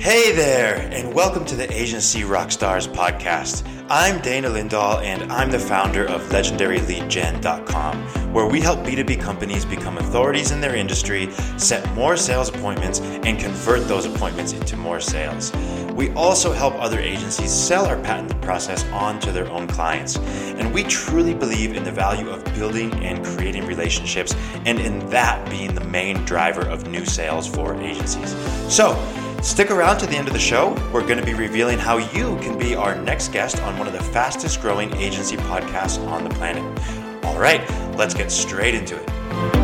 Hey there, and welcome to the Agency Rockstars podcast. I'm Dana Lindahl, and I'm the founder of LegendaryLeadGen.com, where we help B2B companies become authorities in their industry, set more sales appointments, and convert those appointments into more sales. We also help other agencies sell our patented process on to their own clients. And we truly believe in the value of building and creating relationships, and in that being the main driver of new sales for agencies. So, Stick around to the end of the show. We're going to be revealing how you can be our next guest on one of the fastest growing agency podcasts on the planet. All right, let's get straight into it.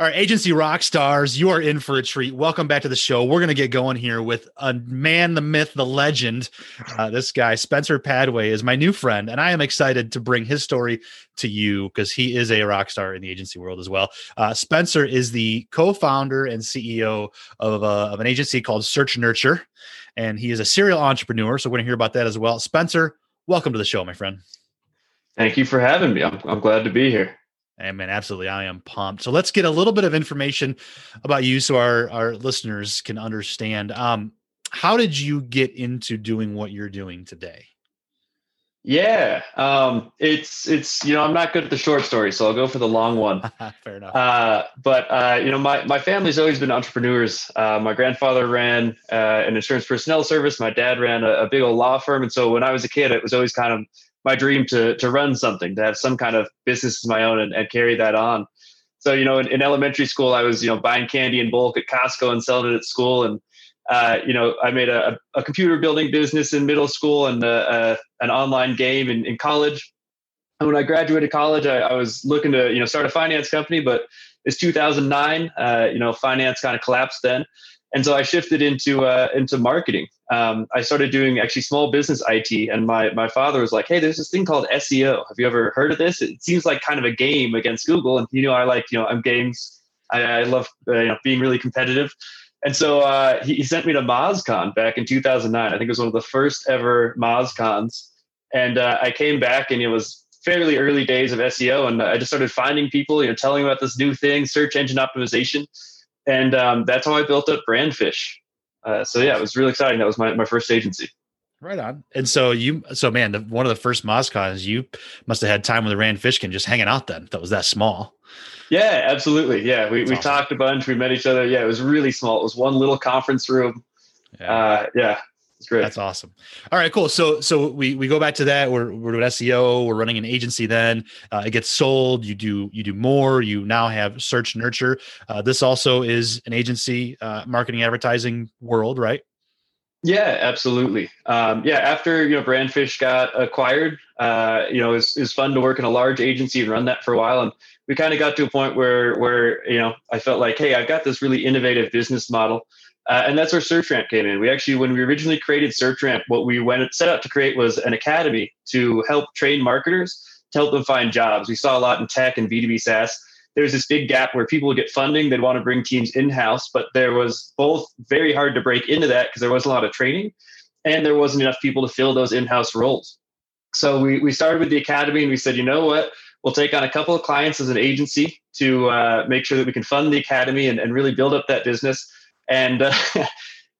All right, agency rock stars, you are in for a treat. Welcome back to the show. We're going to get going here with a man, the myth, the legend. Uh, this guy, Spencer Padway, is my new friend, and I am excited to bring his story to you because he is a rock star in the agency world as well. Uh, Spencer is the co-founder and CEO of, uh, of an agency called Search Nurture, and he is a serial entrepreneur. So we're going to hear about that as well. Spencer, welcome to the show, my friend. Thank you for having me. I'm, I'm glad to be here. Amen. Absolutely. I am pumped. So let's get a little bit of information about you so our, our listeners can understand. Um, how did you get into doing what you're doing today? Yeah, um, it's it's you know I'm not good at the short story, so I'll go for the long one. Fair enough. Uh, but uh, you know my my family's always been entrepreneurs. Uh, my grandfather ran uh, an insurance personnel service. My dad ran a, a, big old law firm, and so when I was a kid, it was always kind of my dream to to run something, to have some kind of business of my own and, and carry that on. So you know, in, in, elementary school, I was you know buying candy in bulk at Costco and selling it at school, and uh, you know, I made a, a, computer building business in middle school and a, uh, a, an online game in, in college. And when I graduated college, I, I, was looking to you know start a finance company, but it's 2009. Uh, you know, finance kind of collapsed then, and so I shifted into uh, into marketing. Um, I started doing actually small business IT, and my my father was like, "Hey, there's this thing called SEO. Have you ever heard of this? It seems like kind of a game against Google." And you know, I like you know, I'm games. I, I love uh, you know being really competitive, and so uh, he, he, sent me to MozCon back in 2009. I think it was one of the first ever MozCons, and uh, I came back, and it was fairly early days of SEO, and I just started finding people, you know, telling about this new thing, search engine optimization and um, that's how I built up Brandfish. Uh, so yeah, it was really exciting. That was my, my first agency. Right on. And so you, so man, the, one of the first MozCons, you must have had time with the Rand Fishkin just hanging out then. That was that small. Yeah, absolutely. Yeah, we, we awesome. talked a bunch. We met each other. Yeah, it was really small. It was one little conference room. Yeah. Uh, yeah, it's great. That's awesome. All right, cool. So so we we go back to that. We're we're doing SEO. We're running an agency. Then uh, it gets sold. You do you do more. You now have search nurture. Uh, this also is an agency uh, marketing advertising world, right? Yeah, absolutely. Um, yeah, after you know Brandfish got acquired, uh, you know, it's it's fun to work in a large agency and run that for a while. And we kind of got to a point where where you know I felt like, hey, I've got this really innovative business model uh, and that's where SearchRamp came in. We actually, when we originally created SearchRamp, what we went set out to create was an academy to help train marketers to help them find jobs. We saw a lot in tech and B2B SaaS. There's this big gap where people would get funding, they'd want to bring teams in house, but there was both very hard to break into that because there wasn't a lot of training and there wasn't enough people to fill those in house roles. So we, we started with the academy and we said, you know what? We'll take on a couple of clients as an agency to uh, make sure that we can fund the academy and, and really build up that business and uh, the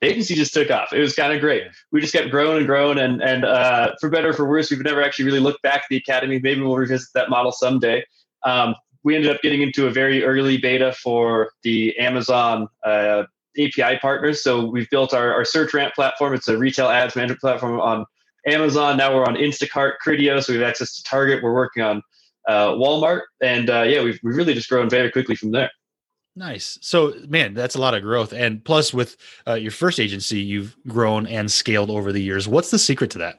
agency just took off. It was kind of great. We just kept growing and growing, and and uh, for better or for worse, we've never actually really looked back at the academy. Maybe we'll revisit that model someday. Um, we ended up getting into a very early beta for the Amazon uh, API partners. So we've built our, our Search Ramp platform. It's a retail ads management platform on Amazon. Now we're on Instacart, Criteo, so we have access to Target. We're working on uh, Walmart, and uh, yeah, we've, we've really just grown very quickly from there. Nice. So, man, that's a lot of growth. And plus, with uh, your first agency, you've grown and scaled over the years. What's the secret to that?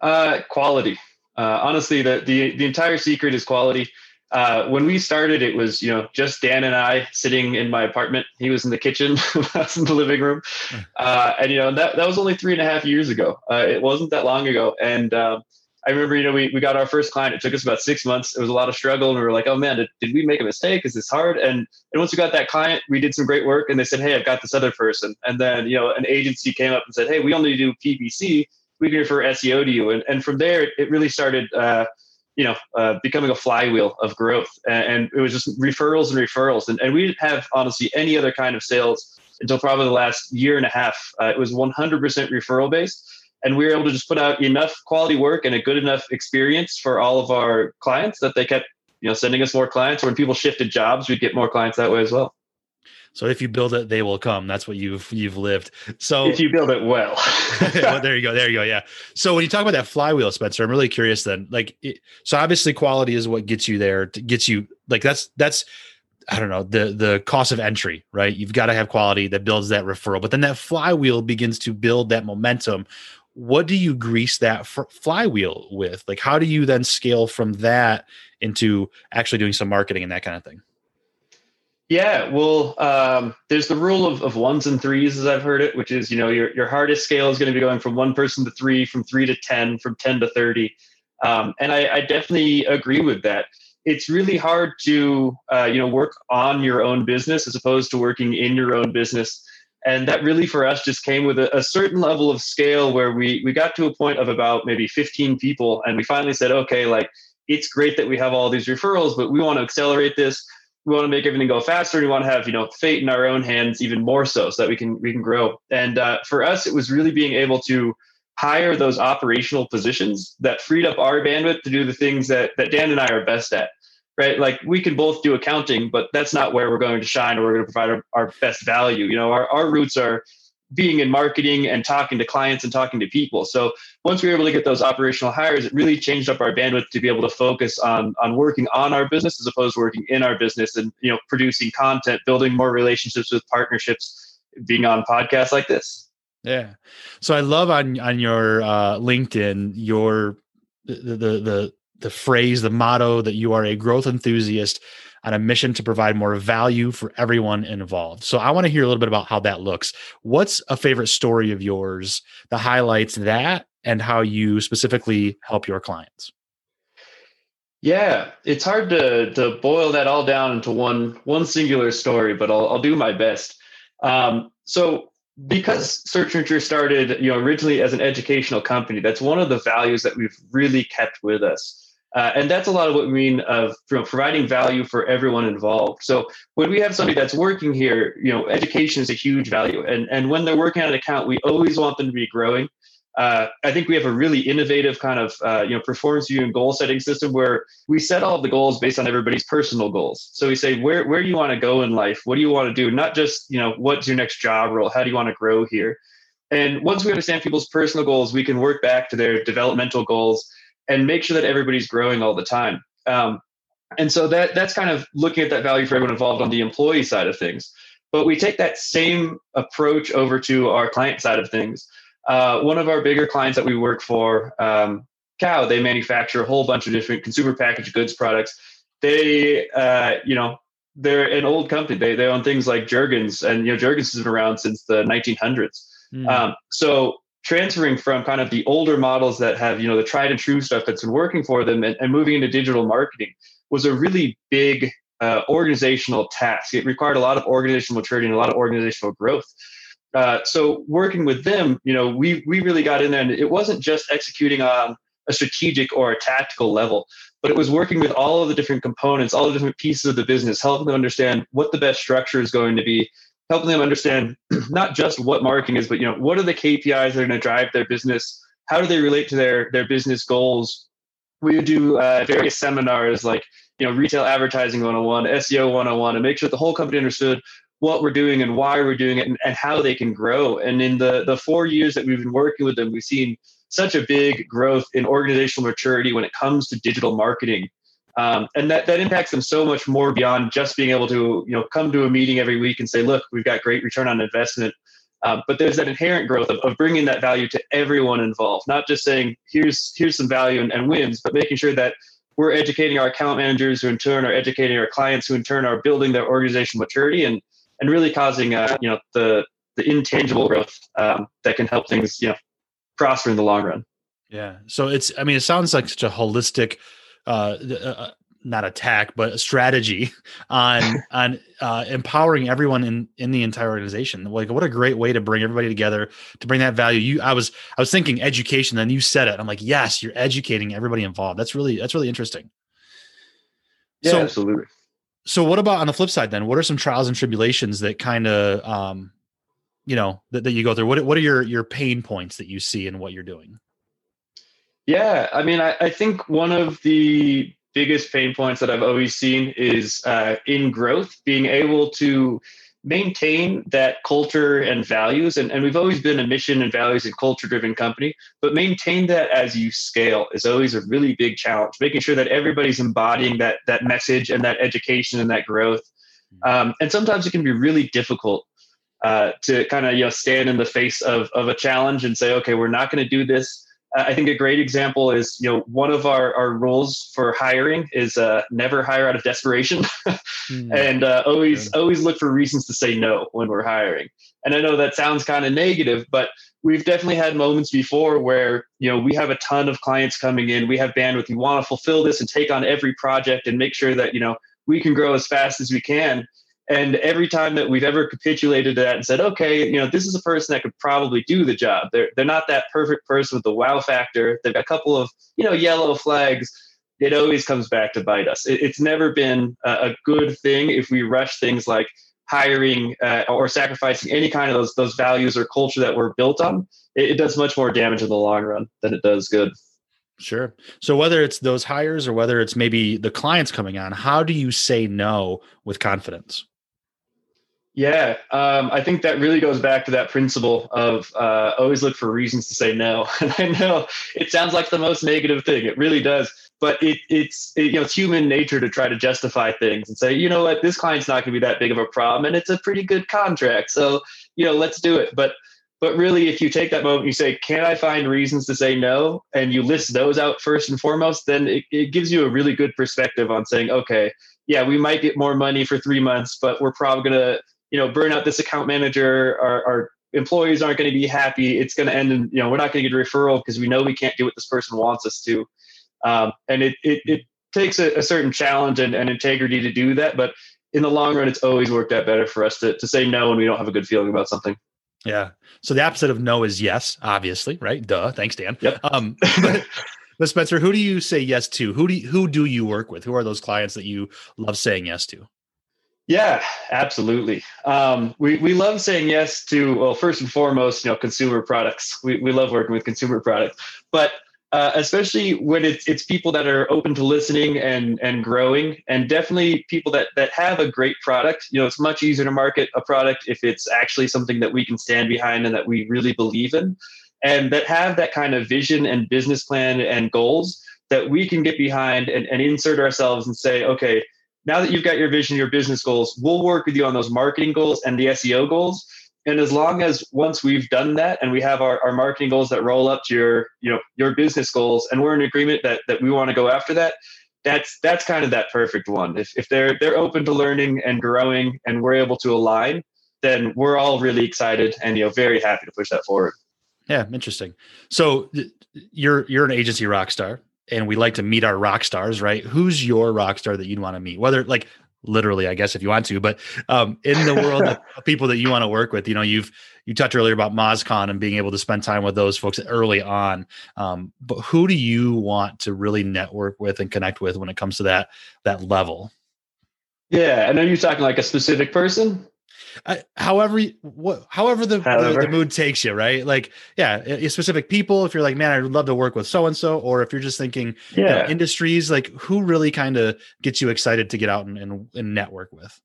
Uh, quality. Uh, honestly, the, the the entire secret is quality. Uh, when we started, it was you know just Dan and I sitting in my apartment. He was in the kitchen, I was in the living room, hmm. uh, and you know that that was only three and a half years ago. Uh, it wasn't that long ago, and um, I remember, you know, we, we got our first client. It took us about six months. It was a lot of struggle. And we were like, oh man, did, did we make a mistake? Is this hard? And, and once we got that client, we did some great work and they said, hey, I've got this other person. And then, you know, an agency came up and said, hey, we only do PPC. We can refer SEO to you. And, and from there, it really started, uh, you know, uh, becoming a flywheel of growth. And, and, it was just referrals and referrals. And, and we didn't have honestly any other kind of sales until probably the last year and a half. Uh, it was 100% referral based. And we were able to just put out enough quality work and a good enough experience for all of our clients that they kept, you know, sending us more clients. When people shifted jobs, we'd get more clients that way as well. So if you build it, they will come. That's what you've you've lived. So if you build it well. well there you go. There you go. Yeah. So when you talk about that flywheel, Spencer, I'm really curious. Then, like, it, so obviously quality is what gets you there. To gets you like that's that's I don't know the the cost of entry, right? You've got to have quality that builds that referral, but then that flywheel begins to build that momentum. What do you grease that flywheel with? Like, how do you then scale from that into actually doing some marketing and that kind of thing? Yeah, well, um, there's the rule of, of ones and threes, as I've heard it, which is, you know, your, your hardest scale is going to be going from one person to three, from three to 10, from 10 to 30. Um, and I, I, definitely agree with that. It's really hard to, uh, you know, work on your own business as opposed to working in your own business. And that really for us just came with a, a certain level of scale where we, we got to a point of about maybe 15 people. And we finally said, okay, like, it's great that we have all these referrals, but we want to accelerate this we want to make everything go faster. We want to have you know fate in our own hands even more so, so that we can we can grow. And uh, for us, it was really being able to hire those operational positions that freed up our bandwidth to do the things that that Dan and I are best at. Right, like we can both do accounting, but that's not where we're going to shine or we're going to provide our, our best value. You know, our, our roots are being in marketing and talking to clients and talking to people. So once we were able to get those operational hires, it really changed up our bandwidth to be able to focus on on working on our business as opposed to working in our business and you know producing content, building more relationships with partnerships, being on podcasts like this. Yeah. So I love on on your uh, LinkedIn your the the the the phrase, the motto that you are a growth enthusiast on a mission to provide more value for everyone involved. So I want to hear a little bit about how that looks. What's a favorite story of yours that highlights that and how you specifically help your clients? Yeah, it's hard to to boil that all down into one one singular story, but I'll I'll do my best. Um, so because Search Nurture started, you know, originally as an educational company, that's one of the values that we've really kept with us. Uh, and that's a lot of what we mean of you know, providing value for everyone involved. So when we have somebody that's working here, you know, education is a huge value. And, and when they're working on an account, we always want them to be growing. Uh, I think we have a really innovative kind of uh, you know performance view and goal setting system where we set all the goals based on everybody's personal goals. So we say where where do you want to go in life? What do you want to do? Not just you know what's your next job role? How do you want to grow here? And once we understand people's personal goals, we can work back to their developmental goals and make sure that everybody's growing all the time. Um, and so that that's kind of looking at that value for everyone involved on the employee side of things. But we take that same approach over to our client side of things. Uh, one of our bigger clients that we work for, um, Kao, they manufacture a whole bunch of different consumer packaged goods products. They, uh, you know, they're an old company. They they own things like Jergens, and you know, Jergens has been around since the 1900s. Mm. Um, so transferring from kind of the older models that have you know the tried and true stuff that's been working for them and, and moving into digital marketing was a really big uh, organizational task. It required a lot of organizational maturity and a lot of organizational growth. Uh, so working with them you know we we really got in there and it wasn't just executing on a strategic or a tactical level but it was working with all of the different components all the different pieces of the business helping them understand what the best structure is going to be helping them understand not just what marketing is, but you know what are the KPIs that are going to drive their business? How do they relate to their their business goals? We do uh, various seminars like you know retail advertising 101, SEO 101, and make sure the whole company understood what we're doing and why we're doing it and, and how they can grow. And in the the four years that we've been working with them, we've seen such a big growth in organizational maturity when it comes to digital marketing um, and that, that impacts them so much more beyond just being able to you know come to a meeting every week and say look we've got great return on investment. Uh, but there's that inherent growth of, of bringing that value to everyone involved not just saying here's here's some value and, and wins but making sure that we're educating our account managers who in turn are educating our clients who in turn are building their organizational maturity and and really causing uh, you know the the intangible growth um, that can help things you know prosper in the long run. Yeah. So it's i mean it sounds like such a holistic uh, uh, not attack but a strategy on on uh, empowering everyone in in the entire organization. Like what a great way to bring everybody together to bring that value. You i was i was thinking education then you said it. I'm like yes you're educating everybody involved. That's really that's really interesting. Yeah so, absolutely. so what about on the flip side then what are some trials and tribulations that kind of um you know that, that you go through? What, what are your your pain points that you see in what you're doing yeah i mean I, I think one of the biggest pain points that I've always seen is uh, in growth, being able to maintain that culture and values. And, and we've always been a mission and values and culture driven company, but maintain that as you scale is always a really big challenge, making sure that everybody's embodying that, that message and that education and that growth. Mm-hmm. Um, and sometimes it can be really difficult uh, to kind of you know stand in the face of, of a challenge and say, okay, we're not going to do this I think a great example is, you know, one of our, our rules for hiring is uh, never hire out of desperation, mm. and uh, always always look for reasons to say no when we're hiring. And I know that sounds kind of negative, but we've definitely had moments before where you know we have a ton of clients coming in, we have bandwidth, we want to fulfill this and take on every project and make sure that you know we can grow as fast as we can. And every time that we've ever capitulated to that and said, okay, you know, this is a person that could probably do the job. They're they're not that perfect person with the wow factor. They've got a couple of you know yellow flags. It always comes back to bite us. It, it's never been a, a, good thing if we rush things like hiring uh, or sacrificing any kind of those those values or culture that we're built on. It, it does much more damage in the long run than it does good. Sure. So whether it's those hires or whether it's maybe the clients coming on, how do you say no with confidence? Yeah, um, I think that really goes back to that principle of uh, always look for reasons to say no. And I know it sounds like the most negative thing; it really does. But it, it's it, you know it's human nature to try to justify things and say, you know what, this client's not going to be that big of a problem, and it's a pretty good contract, so you know let's do it. But but really, if you take that moment, you say, can I find reasons to say no, and you list those out first and foremost, then it, it gives you a really good perspective on saying, okay, yeah, we might get more money for three months, but we're probably going to you know, burn out this account manager, our, our employees aren't going to be happy. It's going to end in, you know, we're not going to get a referral because we know we can't do what this person wants us to. Um, and it, it, it takes a, a certain challenge and, and, integrity to do that. But in the long run, it's always worked out better for us to, to say no when we don't have a good feeling about something. Yeah. So the opposite of no is yes, obviously, right? Duh. Thanks, Dan. Yep. Um, but, but Spencer, who do you say yes to? Who do you, who do you work with? Who are those clients that you love saying yes to? Yeah, absolutely. Um, we we love saying yes to well, first and foremost, you know, consumer products. We we love working with consumer products, but uh, especially when it's it's people that are open to listening and and growing, and definitely people that that have a great product. You know, it's much easier to market a product if it's actually something that we can stand behind and that we really believe in, and that have that kind of vision and business plan and goals that we can get behind and, and insert ourselves and say, okay now that you've got your vision, your business goals, we'll work with you on those marketing goals and the SEO goals. And as long as once we've done that and we have our, our marketing goals that roll up to your, you know, your business goals and we're in agreement that that we want to go after that, that's that's kind of that perfect one. If if they're they're open to learning and growing and we're able to align, then we're all really excited and you know very happy to push that forward. Yeah, interesting. So you're you're an agency rock star and we like to meet our rock stars, right? Who's your rock star that you'd want to meet? Whether like literally, I guess if you want to, but um, in the world of people that you want to work with, you know, you've you touched earlier about MozCon and being able to spend time with those folks early on. Um, but who do you want to really network with and connect with when it comes to that that level? Yeah, and know you're talking like a specific person however, what, however the, however the, the mood takes you, right? Like, yeah, specific people. If you're like, man, I'd love to work with so and so, or if you're just thinking, yeah, you know, industries, like who really kind of gets you excited to get out and, and, and network with?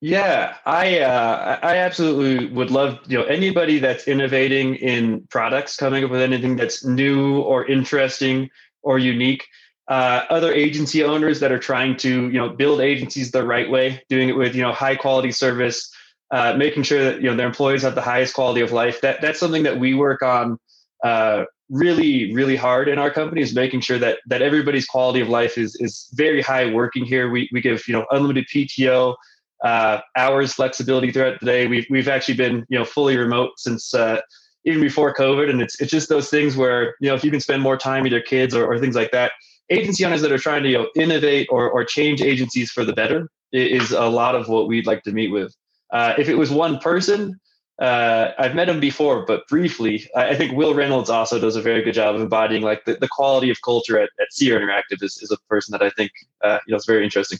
Yeah, I uh, I absolutely would love you know anybody that's innovating in products, coming up with anything that's new or interesting or unique. Uh, other agency owners that are trying to you know build agencies the right way, doing it with you know high quality service, uh, making sure that you know their employees have the highest quality of life. That that's something that we work on uh, really really hard in our company is making sure that that everybody's quality of life is is very high working here. We we give you know unlimited PTO. Uh, hours flexibility throughout the day. We've we've actually been you know fully remote since uh, even before COVID, and it's it's just those things where you know if you can spend more time with your kids or, or things like that, agency owners that are trying to you know, innovate or, or change agencies for the better is a lot of what we'd like to meet with. Uh, if it was one person, uh, I've met him before, but briefly. I think Wil Reynolds also does a very good job of embodying like the, the quality of culture at, at Seer Interactive is, is a person that I think uh, you know is very interesting.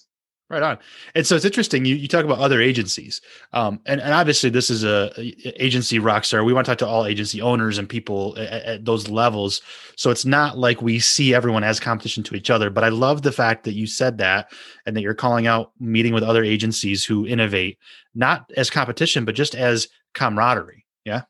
Right on. And so it's interesting. You, you talk about other agencies, um, and, and obviously this is a, a, agency rockstar. We want to talk to all agency owners and people at, at, those levels. So it's not like we see everyone as competition to each other. But I love the fact that you said that, and that you're calling out meeting with other agencies who innovate, not as competition, but just as camaraderie. Yeah.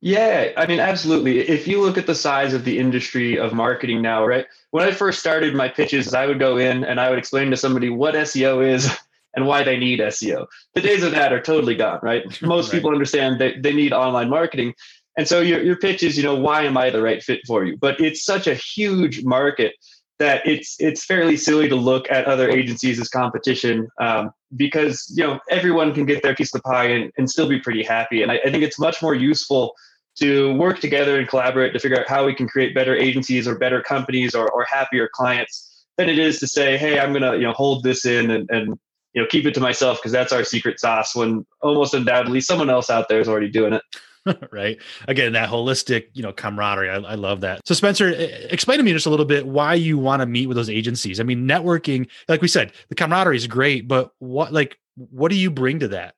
Yeah, I mean, absolutely. If you look at the size of the industry of marketing now, right? When I first started my pitches, I would go in and I would explain to somebody what SEO is and why they need SEO. The days of that are totally gone, right? Most right. people understand that they need online marketing. And so your, your pitch is, you know, why am I the right fit for you? But it's such a huge market that it's it's fairly silly to look at other agencies as competition um, because you know everyone can get their piece of the pie and, and still be pretty happy. And I, I think it's much more useful to work together and collaborate to figure out how we can create better agencies or better companies or, or happier clients than it is to say, hey, I'm gonna you know hold this in and, and you know keep it to myself because that's our secret sauce when almost undoubtedly someone else out there is already doing it. right? Again that holistic you know camaraderie I, I, love that. So spencer explain to me just a little bit why you want to meet with those agencies. I mean networking like we said the camaraderie is great but what like what do you bring to that?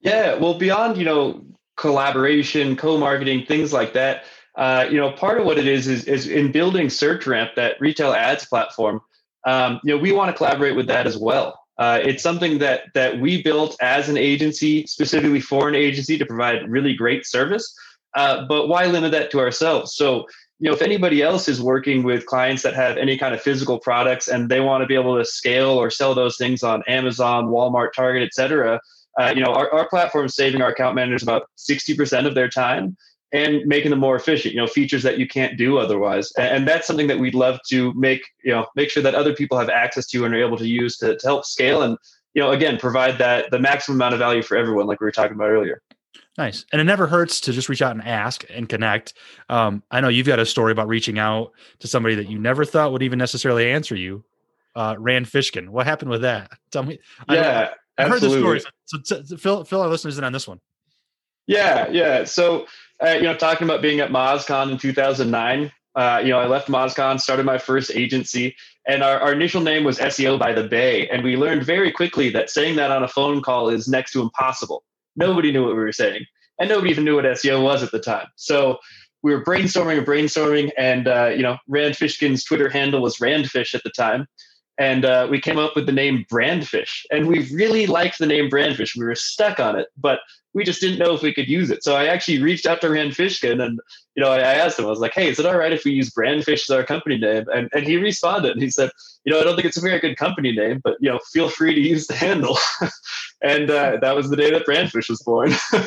Yeah well beyond you know collaboration co-marketing things like that uh, you know part of what it is is, is in building SearchRamp that retail ads platform um, you know we want to collaborate with that as well uh, it's something that that we built as an agency, specifically for an agency, to provide really great service. Uh, but why limit that to ourselves? So, you know, if anybody else is working with clients that have any kind of physical products and they want to be able to scale or sell those things on Amazon, Walmart, Target, et cetera, uh, you know, our, our platform is saving our account managers about 60% of their time and making them more efficient you know features that you can't do otherwise and, that's something that we'd love to make you know make sure that other people have access to and are able to use to, to help scale and you know again provide that the maximum amount of value for everyone like we were talking about earlier Nice. And it never hurts to just reach out and ask and connect. Um, I know you've got a story about reaching out to somebody that you never thought would even necessarily answer you. Uh, Rand Fishkin. What happened with that? Tell me. Yeah, I, I heard the story. So, so, so fill, fill our listeners in on this one. Yeah, yeah. So uh, you know, talking about being at MozCon in 2009, uh, you know, I left MozCon, started my first agency, and our, our initial name was SEO by the Bay. And we learned very quickly that saying that on a phone call is next to impossible. Nobody knew what we were saying, and nobody even knew what SEO was at the time. So we were brainstorming and brainstorming, and uh, you know, Rand Fishkin's Twitter handle was Randfish at the time and uh, we came up with the name Brandfish. And we really liked the name Brandfish. We were stuck on it, but we just didn't know if we could use it. So I actually reached out to Rand Fishkin and, you know, I, I asked him, I was like, hey, is it all right if we use Brandfish as our company name? And, and he responded and he said, you know, I don't think it's a very good company name, but, you know, feel free to use the handle. and uh, that was the day that Brandfish was born.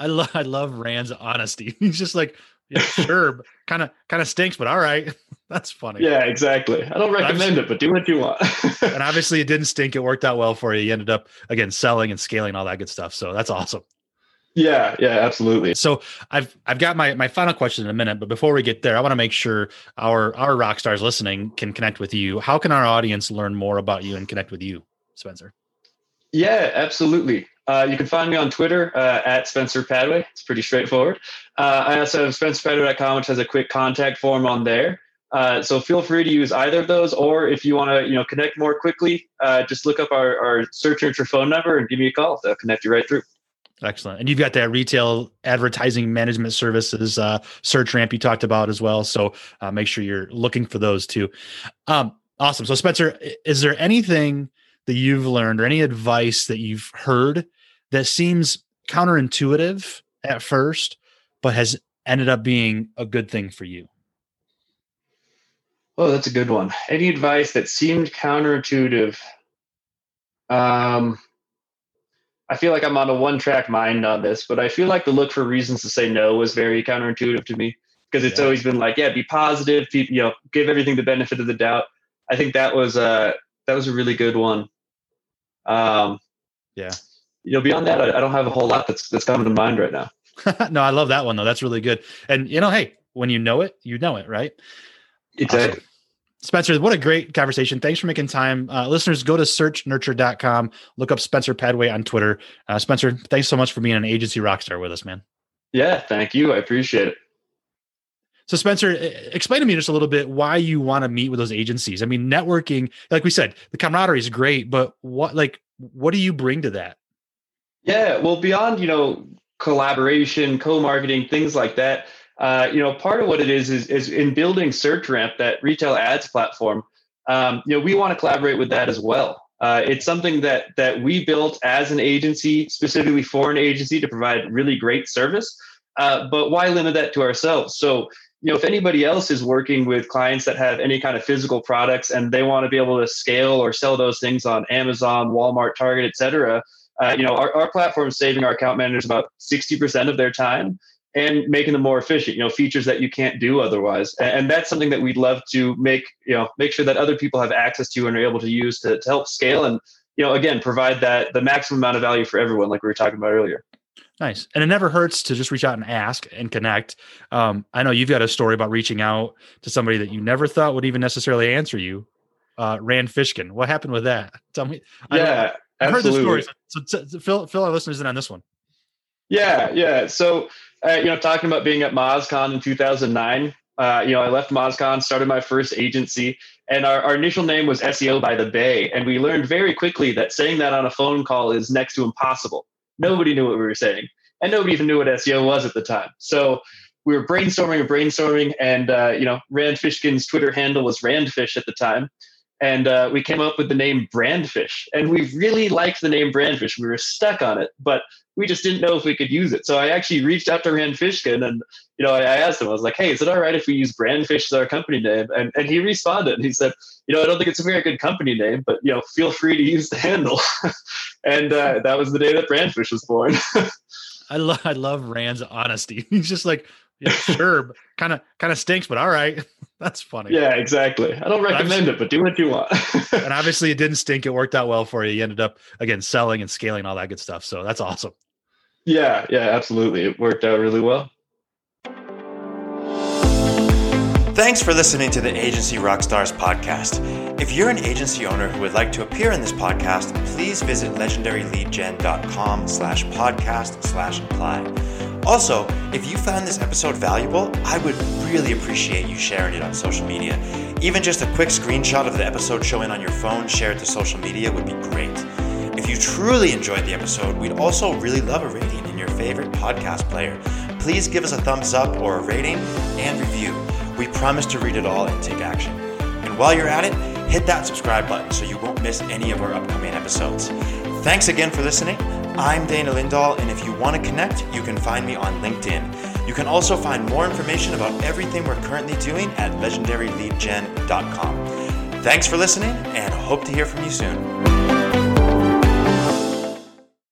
I love I love Rand's honesty. He's just like, yeah, sure, kind of kind of stinks, but all right. That's funny. Yeah, exactly. I don't recommend it, but do what you want. and obviously, it didn't stink. It worked out well for you. You ended up again selling and scaling all that good stuff. So that's awesome. Yeah, yeah, absolutely. So I've I've got my my final question in a minute, but before we get there, I want to make sure our our rock stars listening can connect with you. How can our audience learn more about you and connect with you, Spencer? Yeah, absolutely. Uh, you can find me on Twitter uh, at Spencer Padway. It's pretty straightforward. Uh, I also have spencerpadway.com, which has a quick contact form on there. Uh, so feel free to use either of those, or if you want to, you know, connect more quickly, uh, just look up our, our Search Nurture phone number and give me a call. They'll connect you right through. Excellent. And you've got that retail advertising management services uh, SearchRamp you talked about as well. So make sure you're looking for those too. Um, awesome. So Spencer, is there anything that you've learned or any advice that you've heard that seems counterintuitive at first, but has ended up being a good thing for you? Oh, that's a good one. Any advice that seemed counterintuitive? Um, I feel like I'm on a one track mind on this, but I feel like the look for reasons to say no was very counterintuitive to me because it's yeah. always been like, yeah, be positive, be, you know, give everything the benefit of the doubt. I think that was a that was a really good one. Um, yeah. You know, beyond that, I, I don't have a whole lot that's that's coming to mind right now. no, I love that one though. That's really good. And you know, hey, when you know it, you know it, right? Exactly. Awesome. Spencer, what a great conversation. Thanks for making time. Uh, listeners, go to searchnurture.com, look up Spencer Padway on Twitter. Uh, Spencer, thanks so much for being an agency rock star with us, man. Yeah, thank you. I appreciate it. So, Spencer, explain to me just a little bit why you want to meet with those agencies. I mean, networking, like we said, the camaraderie is great, but what, like, what do you bring to that? Yeah, well, beyond you know collaboration, co-marketing, things like that. Uh, you know, part of what it is is is in building SearchRamp, that retail ads platform. Um, you know, we want to collaborate with that as well. Uh, it's something that that we built as an agency, specifically for an agency to provide really great service. Uh, but why limit that to ourselves? So, you know, if anybody else is working with clients that have any kind of physical products and they want to be able to scale or sell those things on Amazon, Walmart, Target, et cetera, uh, you know, our, our platform is saving our account managers about 60% of their time and making them more efficient, you know, features that you can't do otherwise. And, and, that's something that we'd love to make, you know, make sure that other people have access to and are able to use to, to help scale and, you know, again, provide that the maximum amount of value for everyone, like we were talking about earlier. Nice. And it never hurts to just reach out and ask and connect. Um, I know you've got a story about reaching out to somebody that you never thought would even necessarily answer you. Uh, Rand Fishkin. What happened with that? Tell me. Yeah. I've heard the story. So, so, so fill, fill our listeners in on this one. Yeah, yeah. So, uh, you know, talking about being at MozCon in 2009, uh, you know, I left MozCon, started my first agency, and our, our initial name was SEO by the Bay. And we learned very quickly that saying that on a phone call is next to impossible. Nobody knew what we were saying, and nobody even knew what SEO was at the time. So we were brainstorming and brainstorming, and uh, you know, Rand Fishkin's Twitter handle was Randfish at the time and uh, we came up with the name Brandfish. And we really liked the name Brandfish. We were stuck on it, but we just didn't know if we could use it. So I actually reached out to Rand Fishkin and you know I, I asked him. I was like, "Hey, is it all right if we use Brandfish as our company name?" And and he responded. And he said, "You know, I don't think it's a very good company name, but you know, feel free to use the handle." and uh, that was the day that Brandfish was born. I love I love Rand's honesty. He's just like, yeah, sure, kind of kind of stinks, but all right. That's funny. Yeah, exactly. I don't recommend it, but do what you want. and obviously, it didn't stink. It worked out well for you. You ended up again selling and scaling all that good stuff. So that's awesome. Yeah, yeah, absolutely. It worked out really well. Thanks for listening to the Agency Rockstars podcast. If you're an agency owner who would like to appear in this podcast, please visit legendaryleadgen.com slash podcast slash apply. Also, if you found this episode valuable, I would really appreciate you sharing it on social media. Even just a quick screenshot of the episode showing on your phone shared to social media would be great. If you truly enjoyed the episode, we'd also really love a rating in your favorite podcast player. Please give us a thumbs up or a rating and review. We promise to read it all and take action. And while you're at it, hit that subscribe button so you won't miss any of our upcoming episodes. Thanks again for listening. I'm Dana Lindahl, and if you want to connect, you can find me on LinkedIn. You can also find more information about everything we're currently doing at legendaryleadgen.com. Thanks for listening, and hope to hear from you soon.